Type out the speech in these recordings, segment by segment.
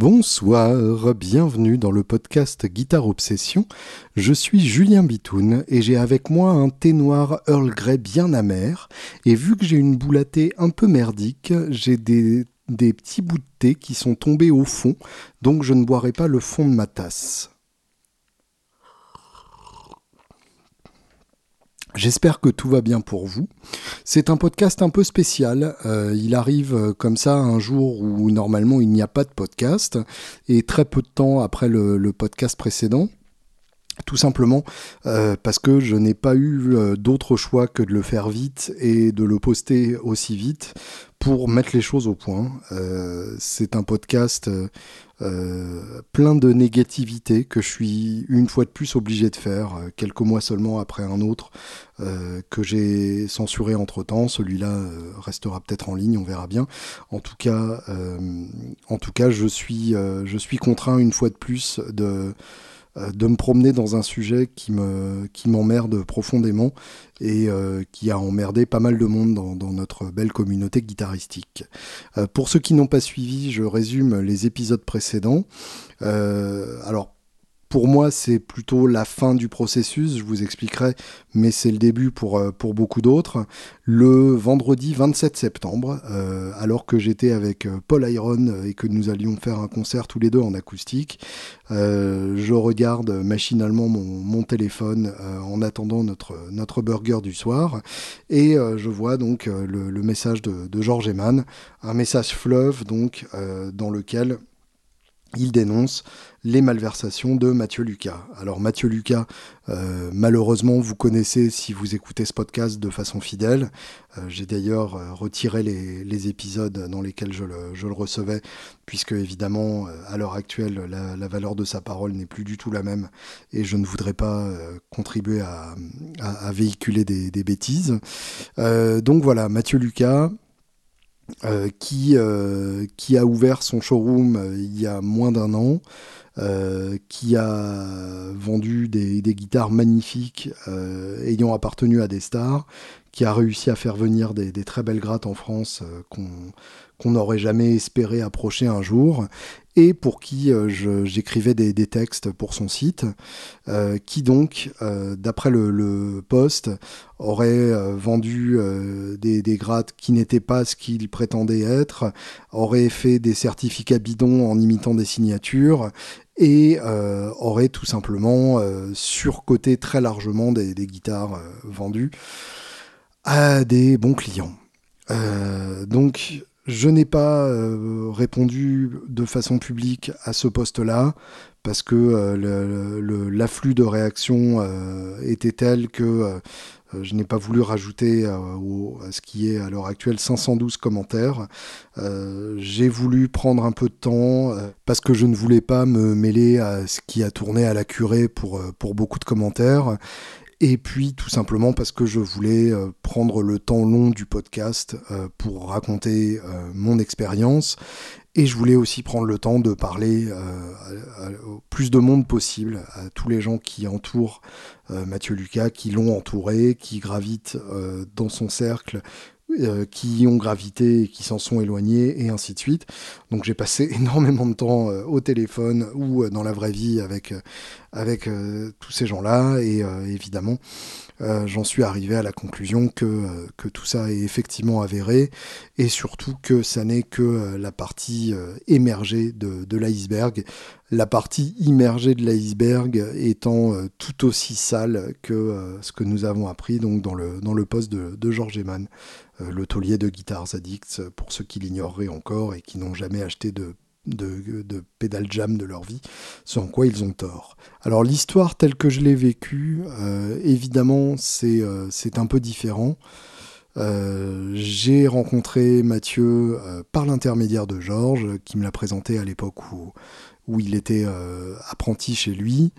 Bonsoir, bienvenue dans le podcast Guitare Obsession. Je suis Julien Bitoun et j'ai avec moi un thé noir Earl Grey bien amer. Et vu que j'ai une boule à thé un peu merdique, j'ai des, des petits bouts de thé qui sont tombés au fond, donc je ne boirai pas le fond de ma tasse. J'espère que tout va bien pour vous. C'est un podcast un peu spécial. Euh, il arrive euh, comme ça un jour où normalement il n'y a pas de podcast et très peu de temps après le, podcast précédent. Tout simplement euh, parce que je n'ai pas eu d'autre choix que de le faire vite et de le poster aussi vite pour mettre les choses au point. c'est un podcast euh, plein de négativité que je suis une fois de plus obligé de faire, euh, quelques mois seulement après un autre euh, que j'ai censuré entre temps. Celui-là restera peut-être en ligne, on verra bien. En tout cas, en tout cas, je suis, je suis contraint une fois de plus de euh, de me promener dans un sujet qui m'emmerde profondément et euh, qui a emmerdé pas mal de monde dans, notre belle communauté guitaristique. Euh, pour ceux qui n'ont pas suivi, je résume les épisodes précédents. alors pour moi, c'est plutôt la fin du processus, je vous expliquerai, mais c'est le début pour, euh, pour beaucoup d'autres. Le vendredi 27 septembre, euh, alors que j'étais avec euh, Paul Iron et que nous allions faire un concert tous les deux en acoustique, je regarde machinalement mon, téléphone en attendant notre, notre burger du soir, et je vois donc le, message de, de George Eman, un message fleuve donc dans lequel il dénonce les malversations de Mathieu Lucas. Alors Mathieu Lucas, euh, malheureusement, vous connaissez si vous écoutez ce podcast de façon fidèle. Euh, j'ai d'ailleurs euh, retiré les, épisodes dans lesquels je le, recevais, puisque évidemment, à l'heure actuelle, la, valeur de sa parole n'est plus du tout la même, et je ne voudrais pas contribuer à, véhiculer des, des bêtises. donc voilà, Mathieu Lucas, euh, qui, euh, qui a ouvert son showroom euh, il y a moins d'un an, qui a vendu des, des guitares magnifiques ayant appartenu à des stars, qui a réussi à faire venir des, des très belles grattes en France qu'on qu'on n'aurait jamais espéré approcher un jour, et pour qui euh, j'écrivais des, textes pour son site, euh, qui donc, euh, d'après le, poste, aurait vendu des, des, grattes qui n'étaient pas ce qu'il prétendait être, aurait fait des certificats bidons en imitant des signatures, et aurait tout simplement surcoté très largement des guitares vendues à des bons clients. donc je n'ai pas euh, répondu de façon publique à ce poste-là parce que euh, l'afflux de réactions euh, était tel que je n'ai pas voulu rajouter à ce qui est à l'heure actuelle 512 commentaires. J'ai voulu prendre un peu de temps parce que je ne voulais pas me mêler à ce qui a tourné à la curée pour, pour beaucoup de commentaires et puis tout simplement parce que je voulais euh, prendre le temps long du podcast euh, pour raconter euh, mon expérience. Et je voulais aussi prendre le temps de parler au plus de monde possible, à tous les gens qui entourent Mathieu Lucas, qui l'ont entouré, qui gravitent dans son cercle euh, qui ont gravité qui s'en sont éloignés, et ainsi de suite. Donc j'ai passé énormément de temps euh, au téléphone ou euh, dans la vraie vie avec, avec tous ces gens-là, et évidemment, j'en suis arrivé à la conclusion que, que tout ça est effectivement avéré, et surtout que ça n'est que la partie émergée de, l'iceberg, la partie immergée de l'iceberg étant tout aussi sale que ce que nous avons appris donc dans le, dans poste de, de George Eman. Euh, le taulier de Guitars Addicts, pour ceux qui l'ignoreraient encore et qui n'ont jamais acheté de, de, de pédale jam de leur vie, ce en quoi ils ont tort. Alors l'histoire telle que je l'ai vécue, euh, évidemment, euh, c'est un peu différent. j'ai rencontré Mathieu par l'intermédiaire de Georges, qui me l'a présenté à l'époque où, où il était apprenti chez lui.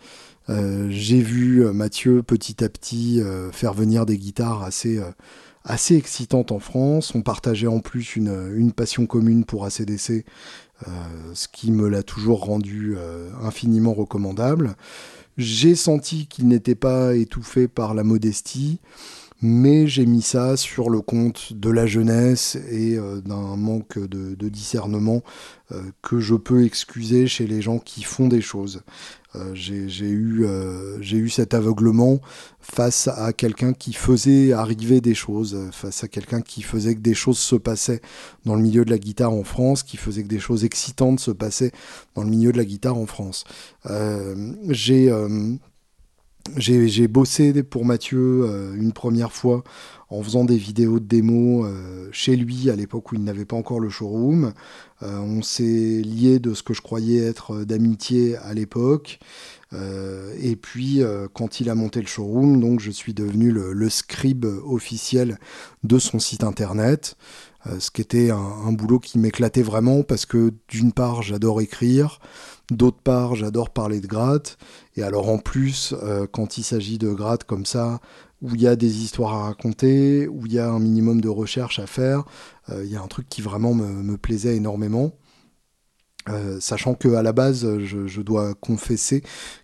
j'ai vu Mathieu petit à petit faire venir des guitares assez assez en France. On partageait en plus une, passion commune pour ACDC, euh, ce qui me l'a toujours rendu euh, infiniment recommandable. J'ai senti qu'il n'était pas étouffé par la modestie, mais j'ai mis ça sur le compte de la jeunesse et d'un manque de, discernement que je peux excuser chez les gens qui font des choses. j'ai eu, eu cet aveuglement face à quelqu'un qui faisait arriver des choses, face à quelqu'un qui faisait que des choses se passaient dans le milieu de la guitare en France, qui faisait que des choses excitantes se passaient dans le milieu de la guitare en France. j'ai j'ai bossé pour Mathieu euh, une première fois en faisant des vidéos de démo euh, chez lui à l'époque où il n'avait pas encore le showroom. Euh, on s'est lié de ce que je croyais être d'amitié à l'époque. et puis quand il a monté le showroom, donc je suis devenu le, le scribe officiel de son site internet. Ce qui était un, boulot qui m'éclatait vraiment parce que d'une part j'adore écrire, D'autre part, j'adore parler de gratte. Et alors en plus, euh, quand il s'agit de gratte comme ça, où il y a des histoires à raconter, où il y a un minimum de recherche à faire, euh, il y a un truc qui vraiment me, plaisait énormément. Euh, sachant que à la base, je, dois confesser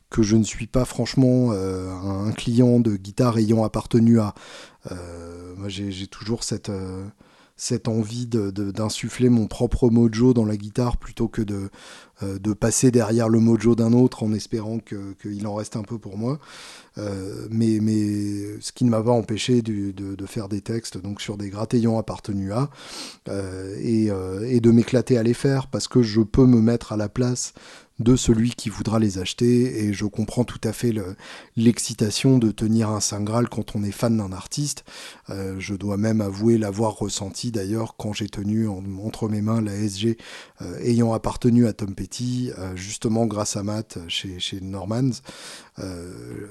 que je ne suis pas franchement un client de guitare ayant appartenu à. moi, j'ai toujours cette cette envie d'insuffler mon propre mojo dans la guitare plutôt que de, euh, de passer derrière le mojo d'un autre en espérant qu'il en reste un peu pour moi. Euh, mais, mais ce qui ne m'a pas empêché de, de, faire des textes donc sur des grattes ayant appartenu à euh, et, et, de m'éclater à les faire parce que je peux me mettre à la place de celui qui voudra les acheter et je comprends tout à fait l'excitation de tenir un Saint Graal quand on est fan d'un artiste. Je dois même avouer l'avoir ressenti d'ailleurs quand j'ai tenu entre mes mains la SG ayant appartenu à Tom Petty, euh, justement grâce à Matt chez, chez Normans.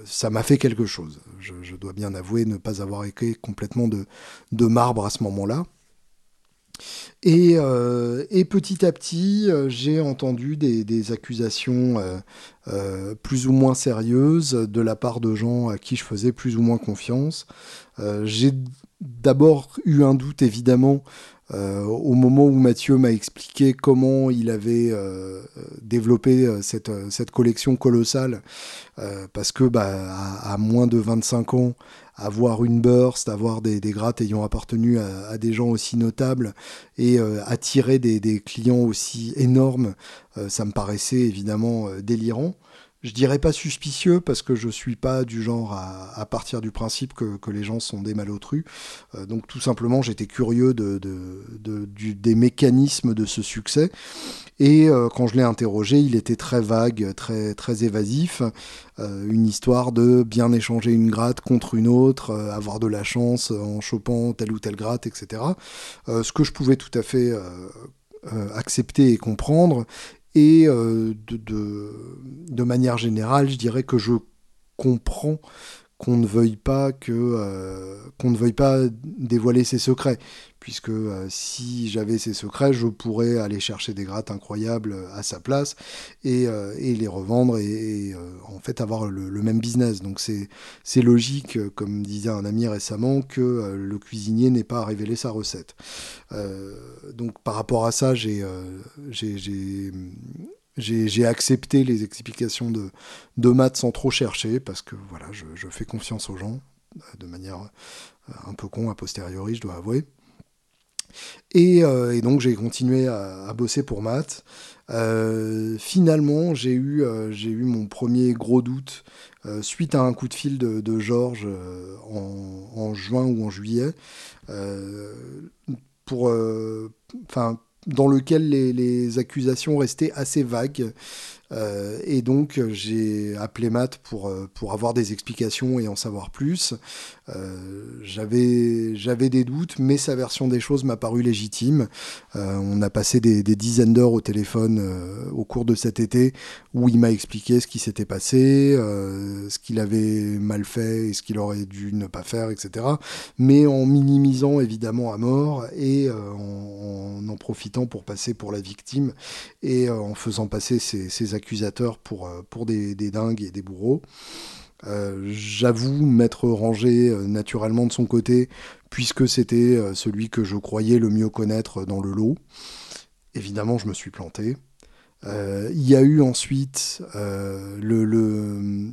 ça m'a fait quelque chose. Je, dois bien avouer ne pas avoir été complètement de, de marbre à ce moment-là. Euh, et, petit à petit, euh, j'ai entendu des, accusations euh, plus ou moins sérieuses de la part de gens à qui je faisais plus ou moins confiance. j'ai d'abord eu un doute, évidemment, au moment où Mathieu m'a expliqué comment il avait développé cette, cette, collection colossale, parce que bah, à, moins de 25 ans, avoir une burst, avoir des, des grattes ayant appartenu à, des gens aussi notables et euh, attirer des, clients aussi énormes, euh, ça me paraissait évidemment euh, délirant je dirais pas suspicieux parce que je suis pas du genre à, partir du principe que, les gens sont des malotrus. Euh, donc tout simplement, j'étais curieux de, des mécanismes de ce succès. Et euh, quand je l'ai interrogé, il était très vague, très, très évasif. Euh, une histoire de bien échanger une gratte contre une autre, avoir de la chance en chopant telle ou telle gratte, etc. ce que je pouvais tout à fait accepter et comprendre. Et euh, de, de, manière générale, je dirais que je comprends qu'on ne veuille pas que euh, qu'on ne veuille pas dévoiler ses secrets. Puisque euh, si j'avais ses secrets je pourrais aller chercher des grattes incroyables à sa place et, les revendre et, en fait avoir le, même business. Donc c'est logique comme disait un ami récemment que le cuisinier n'ait pas à révéler sa recette. Donc par rapport à ça j'ai j'ai accepté les explications de, Matt sans trop chercher, parce que voilà, je, fais confiance aux gens, euh, de manière euh, un peu con a posteriori, je dois avouer. Et, euh, donc j'ai continué à, bosser pour. Euh, finalement, j'ai eu, eu mon premier gros doute suite à un coup de fil de, Georges en, en, juin ou en juillet. pour, dans lequel les, accusations restaient assez vagues. Euh, et donc j'ai appelé Matt pour, euh, pour avoir des explications et en savoir plus. Euh, j'avais des doutes, mais sa version des choses m'a paru légitime. on a passé des, dizaines d'heures au téléphone au cours de cet été où il m'a expliqué ce qui s'était passé, ce qu'il avait mal fait et ce qu'il aurait dû ne pas faire, etc. Mais en minimisant évidemment à mort et en, en, profitant pour passer pour la victime et en faisant passer ses, ses accusateurs pour, euh, des, dingues et des bourreaux. Euh, j'avoue m'être rangé euh, naturellement de son côté, puisque c'était celui que je croyais le mieux connaître dans le lot. Évidemment, je me suis planté. il y a eu ensuite le,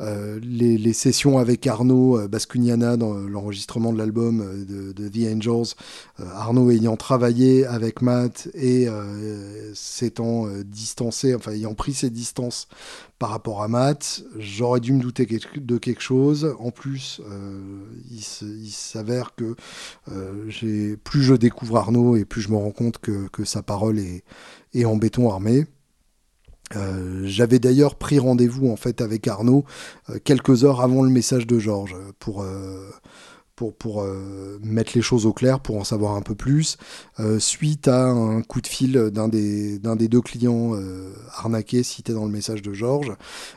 euh, les, sessions avec Arnaud euh, Bascugnana dans l'enregistrement de l'album euh, de, The Angels, Arnaud ayant travaillé avec Matt et s'étant distancé, enfin ayant pris ses distances par rapport à Matt, j'aurais dû me douter de quelque chose. En plus, il s'avère que plus je découvre Arnaud et plus je me rends compte que, sa parole est en béton armé. Euh, j'avais d'ailleurs pris rendez-vous en fait avec Arnaud euh, quelques heures avant le message de Georges pour euh, pour, mettre les choses au clair, pour en savoir un peu plus, suite à un coup de fil d'un des, deux clients arnaqués cités dans le message de Georges.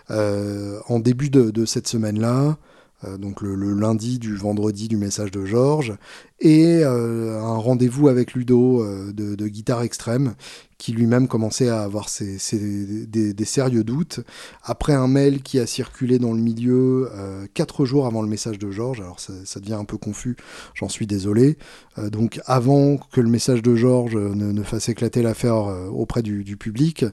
en début de, cette semaine-là, donc le, lundi du vendredi du message de Georges, et un rendez-vous avec Ludo de, de, guitare extrême qui lui-même commençait à avoir ses, des, sérieux doutes. Après un mail qui a circulé dans le milieu euh, quatre jours avant le message de Georges, alors ça, devient un peu confus, j'en suis désolé. Euh, donc avant que le message de Georges ne, fasse éclater l'affaire euh, auprès du, public,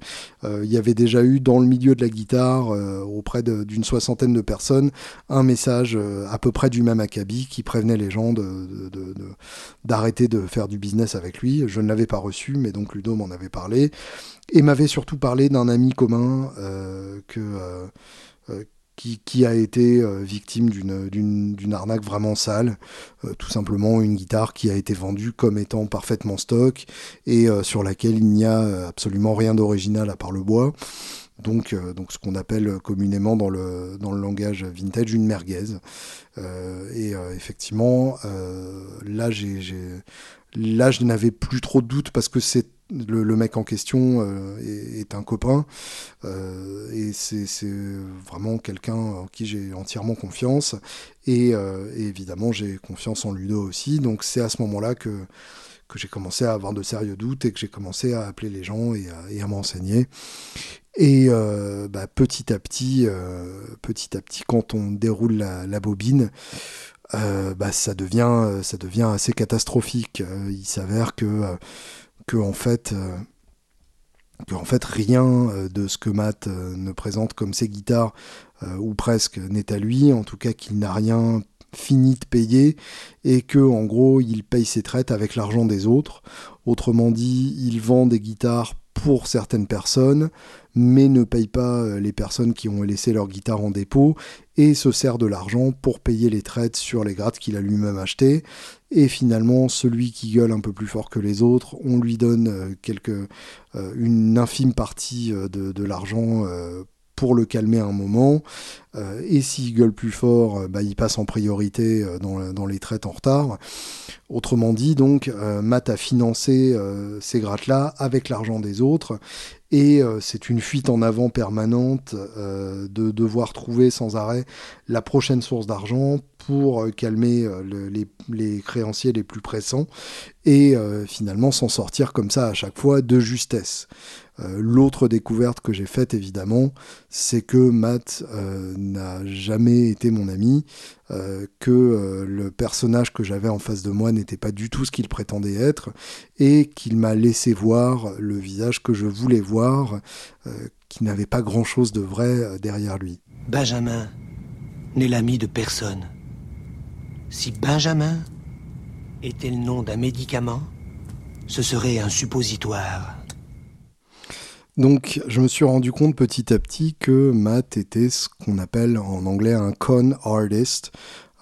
il y avait déjà eu dans le milieu de la guitare, auprès d'une soixantaine de personnes, un message à peu près du même acabit qui prévenait les gens d'arrêter de, faire du business avec lui. Je ne l'avais pas reçu, mais donc Ludo m'en avait parlé, et m'avait surtout parlé d'un ami commun euh, euh, euh, qui, a été victime d'une arnaque vraiment sale, tout simplement une guitare qui a été vendue comme étant parfaitement stock et sur laquelle il n'y a absolument rien d'original à part le bois. Donc, donc ce qu'on appelle communément dans le, dans le langage vintage une merguez. et effectivement, là, j'ai, là, je n'avais plus trop de doutes parce que c'est le, mec en question euh, est, un copain. Euh, et c'est vraiment quelqu'un en qui j'ai entièrement confiance. Et, euh, évidemment j'ai confiance en Ludo aussi. Donc c'est à ce moment-là que, que j'ai commencé à avoir de sérieux doutes et que j'ai commencé à appeler les gens et à, m'enseigner. Et bah, petit à petit petit à petit quand on déroule la, bobine bah, ça devient ça devient assez catastrophique. Il s'avère que que en fait, euh, que en fait rien euh, de ce que Matt euh, ne présente comme ses guitares, ou presque, n'est à lui, en tout cas qu'il n'a rien fini de payer. Et que en gros il paye ses traites avec l'argent des autres. Autrement dit, il vend des guitares pour certaines personnes, mais ne paye pas les personnes qui ont laissé leur guitare en dépôt et se sert de l'argent pour payer les traites sur les grattes qu'il a lui-même achetées et finalement, celui qui gueule un peu plus fort que les autres, on lui donne euh, quelque, euh, une infime partie euh, de, l'argent pour le calmer un moment. et s'il gueule plus fort, bah, il passe en priorité dans, les traites en retard. Autrement dit, donc, Matt a financé ces grattes-là avec l'argent des autres. Et c'est une fuite en avant permanente de devoir trouver sans arrêt la prochaine source d'argent pour euh, calmer euh, les, créanciers les plus pressants et euh, finalement s'en sortir comme ça à chaque fois de justesse. L'autre découverte que j'ai faite évidemment, c'est que Matt n'a jamais été mon ami, que le personnage que j'avais en face de moi n'était pas du tout ce qu'il prétendait être, et qu'il m'a laissé voir le visage que je voulais voir, qui n'avait pas grand-chose de vrai derrière lui. Benjamin n'est l'ami de personne. Si Benjamin était le nom d'un médicament, ce serait un suppositoire. Donc, je me suis rendu compte petit à petit que Matt était ce qu'on appelle en anglais un con artist,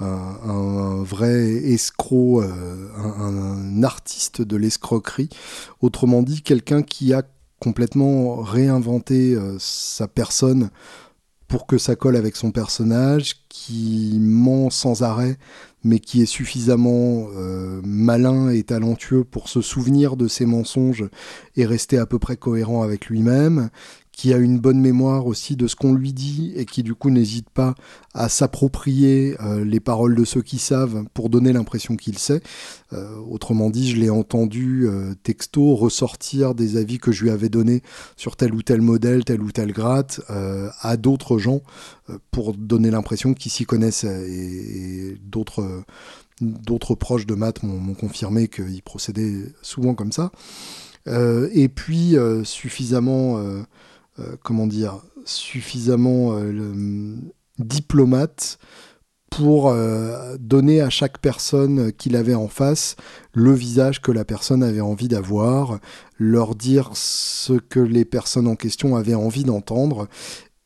un, vrai escroc, euh, un, artiste de l'escroquerie. Autrement dit, quelqu'un qui a complètement réinventé euh, sa personne pour que ça colle avec son personnage, qui ment sans arrêt mais qui est suffisamment euh, malin et talentueux pour se souvenir de ses mensonges et rester à peu près cohérent avec lui-même, qui a une bonne mémoire aussi de ce qu'on lui dit et qui du coup n'hésite pas à s'approprier euh, les paroles de ceux qui savent pour donner l'impression qu'il sait. Euh, autrement dit, je l'ai entendu euh, texto ressortir des avis que je lui avais donnés sur tel ou tel modèle, tel ou tel gratte à d'autres gens pour donner l'impression qu'ils s'y connaissent et, d'autres d'autres proches de maths m'ont confirmé qu'il procédait souvent comme ça. et puis suffisamment comment dire, suffisamment euh, diplomate pour euh, donner à chaque personne qu'il avait en face le visage que la personne avait envie d'avoir, leur dire ce que les personnes en question avaient envie d'entendre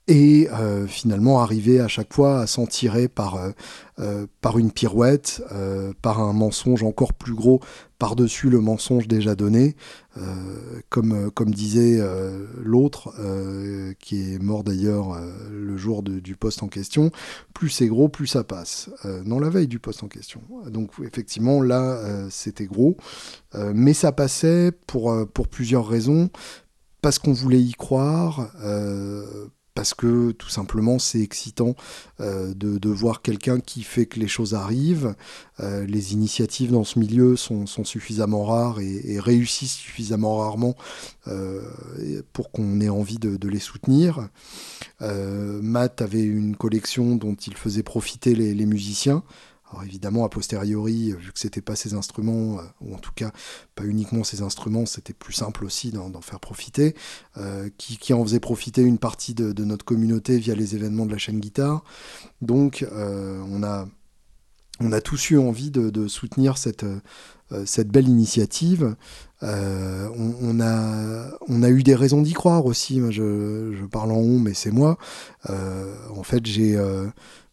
et euh, finalement arriver à chaque fois à s'en tirer par, euh, euh, par une pirouette, par un mensonge encore plus gros par-dessus le mensonge déjà donné, comme, comme disait l'autre, qui est mort d'ailleurs le jour du poste en question, plus c'est gros, plus ça passe. non, la veille du poste en question. Donc effectivement, là, c'était gros, mais ça passait pour, pour plusieurs raisons parce qu'on voulait y croire, parce que tout simplement c'est excitant euh, de, voir quelqu'un qui fait que les choses arrivent. Euh, les initiatives dans ce milieu sont, suffisamment rares et, réussissent suffisamment rarement euh, pour qu'on ait envie de, les soutenir. Matt avait une collection dont il faisait profiter les musiciens. Alors évidemment, a posteriori, vu que c'était pas ses instruments, euh, ou en tout cas pas uniquement ses instruments, c'était plus simple aussi d'en faire profiter, euh, qui, en faisait profiter une partie de, notre communauté via les événements de la chaîne guitare. Donc euh, on, a, on a tous eu envie de, soutenir cette, cette belle initiative. on, a, on a eu des raisons d'y croire aussi. Je, je, parle en on, mais c'est moi. en fait, j'ai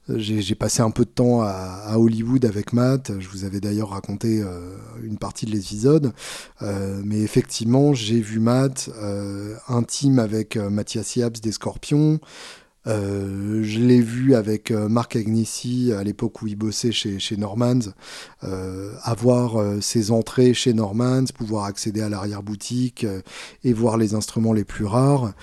j'ai passé un peu de temps à, Hollywood avec Matt. Je vous avais d'ailleurs raconté euh, une partie de l'épisode. Euh, mais effectivement, j'ai vu Matt euh, intime avec Mathias Yabs des Scorpions. je l'ai vu avec Marc Agnesi à l'époque où il bossait chez, chez Normans, avoir ses entrées chez Normans, pouvoir accéder à l'arrière-boutique et voir les instruments les plus rares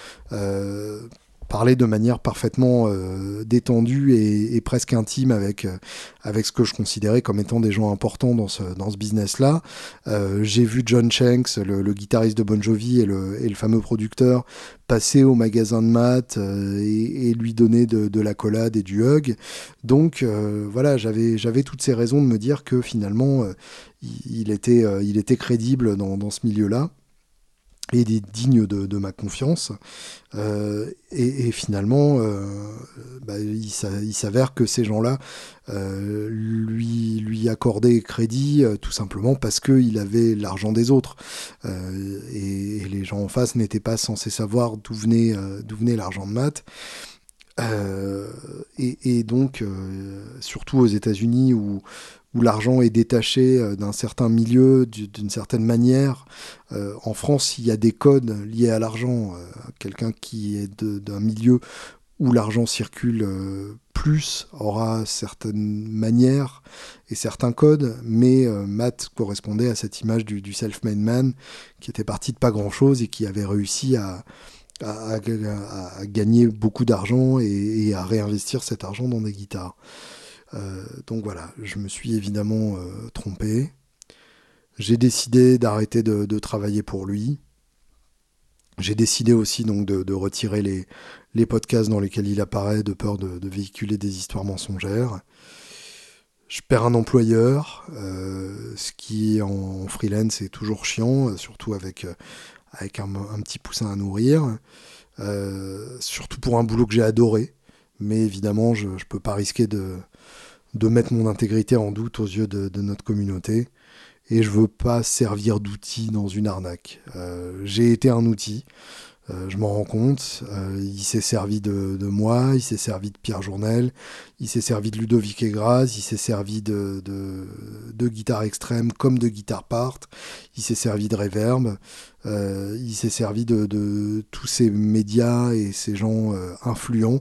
parler de manière parfaitement euh, détendue et, presque intime avec, euh, avec ce que je considérais comme étant des gens importants dans ce, dans ce business-là. Euh, j'ai vu John Shanks, le, guitariste de Bon Jovi et le, et le fameux producteur, passer au magasin de maths et, lui donner de, de l'accolade et du hug. Donc voilà, j'avais, j'avais toutes ces raisons de me dire que finalement, il, était, il était crédible dans, dans ce milieu-là et digne de, de ma confiance. Euh, et, finalement, euh, bah, il, s'avère que ces gens-là euh, lui, lui accordaient crédit tout simplement parce qu'il avait l'argent des autres. Et, les gens en face n'étaient pas censés savoir d'où venait, l'argent de maths. Et, et, donc, surtout aux États-Unis où où l'argent est détaché euh, d'un certain milieu, d'une certaine manière. Euh, en France, il y a des codes liés à l'argent. Euh, quelqu'un qui est d'un milieu où l'argent circule plus aura certaines manières et certains codes, mais Matt correspondait à cette image du, self-made man qui était parti de pas grand-chose et qui avait réussi à, gagner beaucoup d'argent et, à réinvestir cet argent dans des guitares. Euh, donc voilà, je me suis évidemment euh, trompé. J'ai décidé d'arrêter de, travailler pour lui. J'ai décidé aussi donc de, retirer les, les, podcasts dans lesquels il apparaît de peur de, véhiculer des histoires mensongères. Je perds un employeur, euh, ce qui en freelance est toujours chiant, surtout avec, avec un, petit poussin à nourrir. surtout pour un boulot que j'ai adoré. Mais évidemment, je ne peux pas risquer de, de mettre mon intégrité en doute aux yeux de, notre communauté. Et je veux pas servir d'outil dans une arnaque. Euh, j'ai été un outil, euh, je m'en rends compte. Euh, il s'est servi de, moi, il s'est servi de Pierre Journel, il s'est servi de Ludovic Egras, il s'est servi de, de, guitare extrême comme de guitare part, il s'est servi de reverb, il s'est servi de, de, tous ces médias et ces gens influents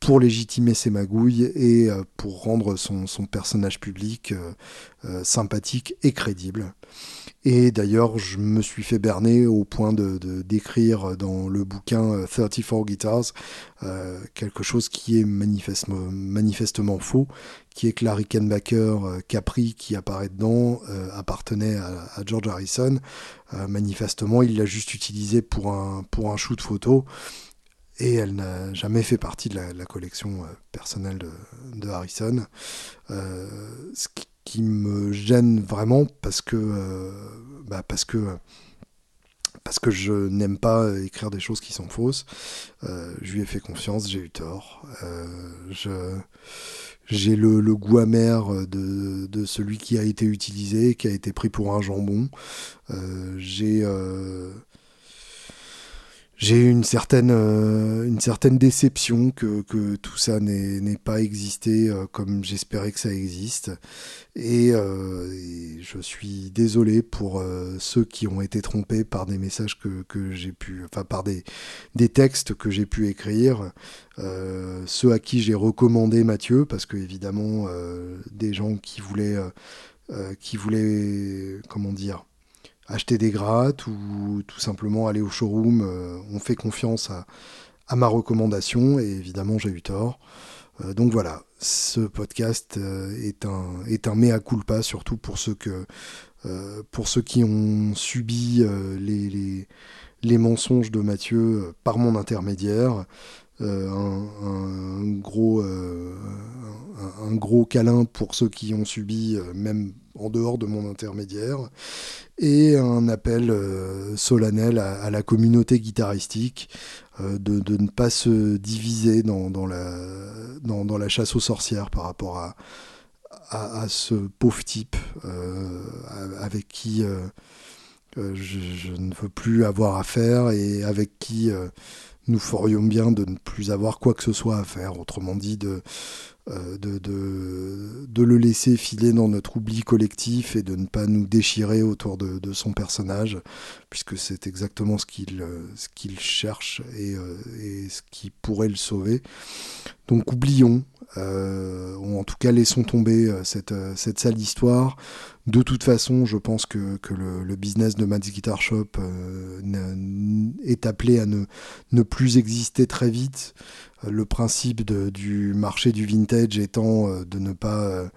pour légitimer ses magouilles et euh, pour rendre son, personnage public euh, euh, sympathique et crédible. Et d'ailleurs, je me suis fait berner au point de d'écrire dans le bouquin 34 Guitars quelque chose qui est manifestement, faux, qui est que la Rickenbacker Capri qui apparaît dedans appartenait à, à, George Harrison. manifestement, il l'a juste utilisé pour un, pour un shoot photo et elle n'a jamais fait partie de la, collection euh, personnelle de, Harrison. Euh, ce qui, me gêne vraiment parce que, euh, bah, parce que parce que je n'aime pas écrire des choses qui sont fausses. je lui ai fait confiance, j'ai eu tort. j'ai le, goût amer de, de, celui qui a été utilisé, qui a été pris pour un jambon. J'ai euh, j'ai une certaine, euh, une certaine déception que, que tout ça n'ait pas existé euh, comme j'espérais que ça existe. Et, euh, et, je suis désolé pour ceux qui ont été trompés par des messages que, que j'ai pu, enfin par des, des textes que j'ai pu écrire. ceux à qui j'ai recommandé Mathieu, parce que évidemment, des gens qui voulaient, qui voulaient, comment dire, acheter des grattes ou tout simplement aller au showroom. Euh, on fait confiance à, ma recommandation et évidemment j'ai eu tort. Euh, donc voilà, ce podcast euh, est un, est un mea culpa, surtout pour ceux, qui ont subi les, les, mensonges de Mathieu par mon intermédiaire. un, gros, un, gros câlin pour ceux qui ont subi, même en dehors de mon intermédiaire, et un appel euh, solennel à, la communauté guitaristique euh, de, ne pas se diviser dans, la, chasse aux sorcières par rapport à, à, ce pauvre type euh, avec qui je, ne veux plus avoir affaire et avec qui nous ferions bien de ne plus avoir quoi que ce soit à faire, autrement dit de, euh, de, de, le laisser filer dans notre oubli collectif et de ne pas nous déchirer autour de, son personnage, puisque c'est exactement ce qu'il euh, cherche euh, et, ce qui pourrait le sauver. Donc oublions, ou en tout cas laissons tomber cette, cette sale histoire. De toute façon, je pense que, que le, business de Matt's Guitar Shop est appelé à ne, ne plus exister très vite le principe du marché du vintage étant euh, de ne pas euh,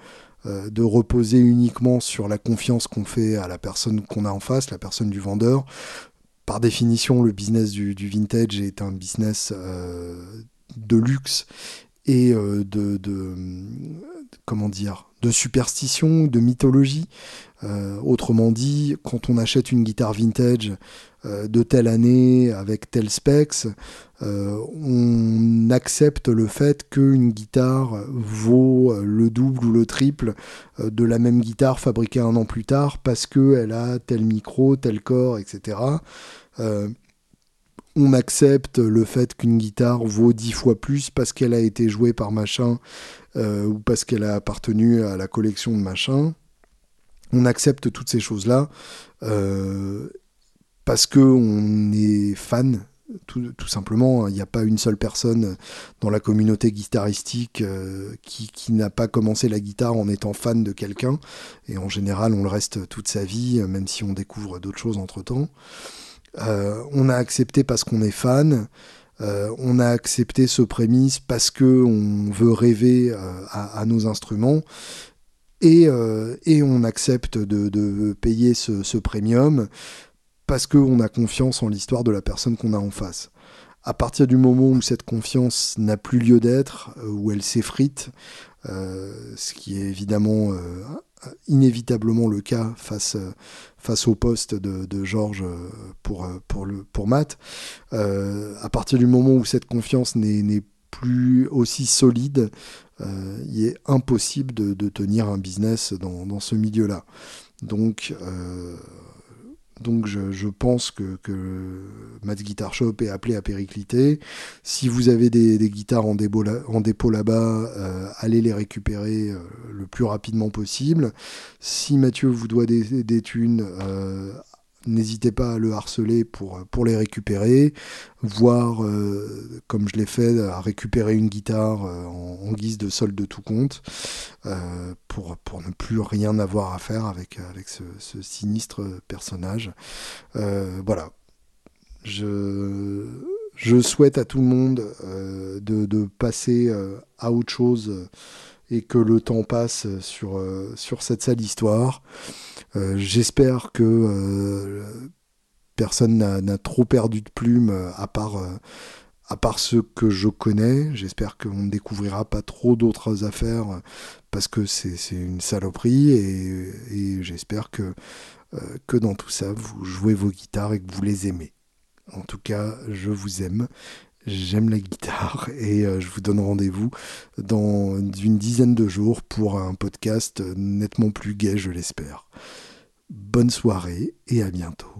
euh, de reposer uniquement sur la confiance qu'on fait à la personne qu'on a en face, la personne du vendeur. Par définition, le business du, vintage est un business de luxe et de, de, comment dire de superstition, de mythologie. autrement dit, quand on achète une guitare vintage de telle année avec tel specs, euh, on accepte le fait qu'une guitare vaut euh, le double ou le triple euh, de la même guitare fabriquée un an plus tard parce qu'elle a tel micro, tel corps, etc. on accepte le fait qu'une guitare vaut dix fois plus parce qu'elle a été jouée par machin ou parce qu'elle a appartenu à la collection de machin. On accepte toutes ces choses-là parce qu'on est fan tout, simplement, il n'y a pas une seule personne dans la communauté guitaristique euh, qui, n'a pas commencé la guitare en étant fan de quelqu'un. Et en général, on le reste toute sa vie, même si on découvre d'autres choses entre-temps. Euh, on a accepté parce qu'on est fan. Euh, on a accepté ce prémisse parce qu'on veut rêver à, nos instruments. Et, on accepte de, payer ce, ce premium parce qu'on a confiance en l'histoire de la personne qu'on a en face. À partir du moment où cette confiance n'a plus lieu d'être, euh, où elle s'effrite, euh, ce qui est évidemment euh, inévitablement le cas face, face au poste de, Georges pour, pour, le, pour Matt, à partir du moment où cette confiance n'est plus aussi solide, il est impossible de, tenir un business dans, dans ce milieu-là. Donc, donc je, pense que, que Matt Guitar Shop est appelé à péricliter. Si vous avez des, guitares en, dépôt là-bas, euh, allez les récupérer euh, le plus rapidement possible. Si Mathieu vous doit des, des thunes, euh, N'hésitez pas à le harceler pour, pour les récupérer, voire, euh, comme je l'ai fait, à récupérer une guitare euh, en, guise de solde de tout compte, euh, pour, ne plus rien avoir à faire avec, ce, sinistre personnage. voilà. Je, souhaite à tout le monde de, de, passer à autre chose et que le temps passe sur, sur cette sale histoire. Euh, j'espère que euh, personne n'a trop perdu de plume euh, à part à part ceux que je connais. J'espère qu'on ne découvrira pas trop d'autres affaires parce que c'est une saloperie et, j'espère que dans tout ça, vous jouez vos guitares et que vous les aimez. En tout cas, je vous aime. J'aime la guitare et je vous donne rendez-vous dans une dizaine de jours pour un podcast nettement plus gai, je l'espère. Bonne soirée et à bientôt.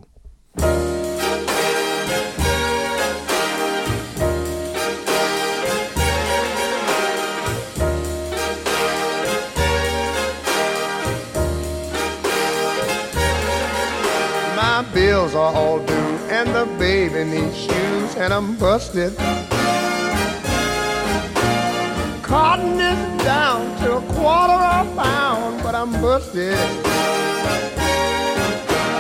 bills are all due, and the baby needs shoes, and I'm busted. Cotton is down to a quarter of a pound, but I'm busted.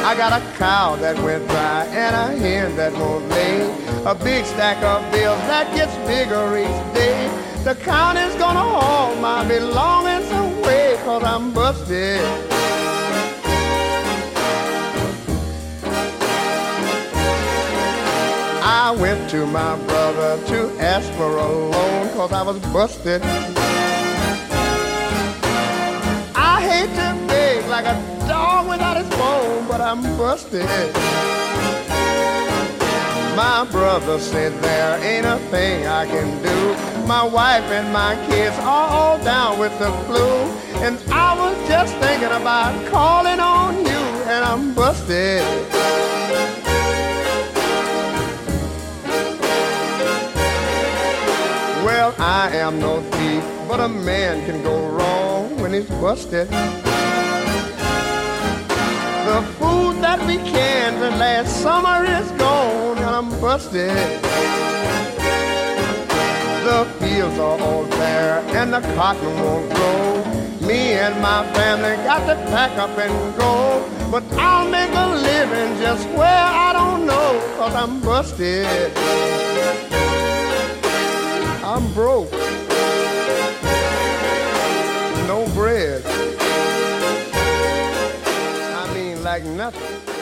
I got a cow that went dry and a hen that won't lay. A big stack of bills that gets bigger each day. The county's gonna haul my belongings away, cause I'm busted. I went to my brother to ask for a loan cause I was busted. I hate to beg like a dog without his bone, but I'm busted. My brother said there ain't a thing I can do. My wife and my kids are all down with the flu. And I was just thinking about calling on you, and I'm busted. Well, I am no thief, but a man can go wrong when he's busted. The food that we canned last summer is gone, and I'm busted. The fields are all bare, and the cotton won't grow. Me and my family got to pack up and go. But I'll make a living just where I don't know, cause I'm busted. I'm broke. No bread. I mean, like nothing.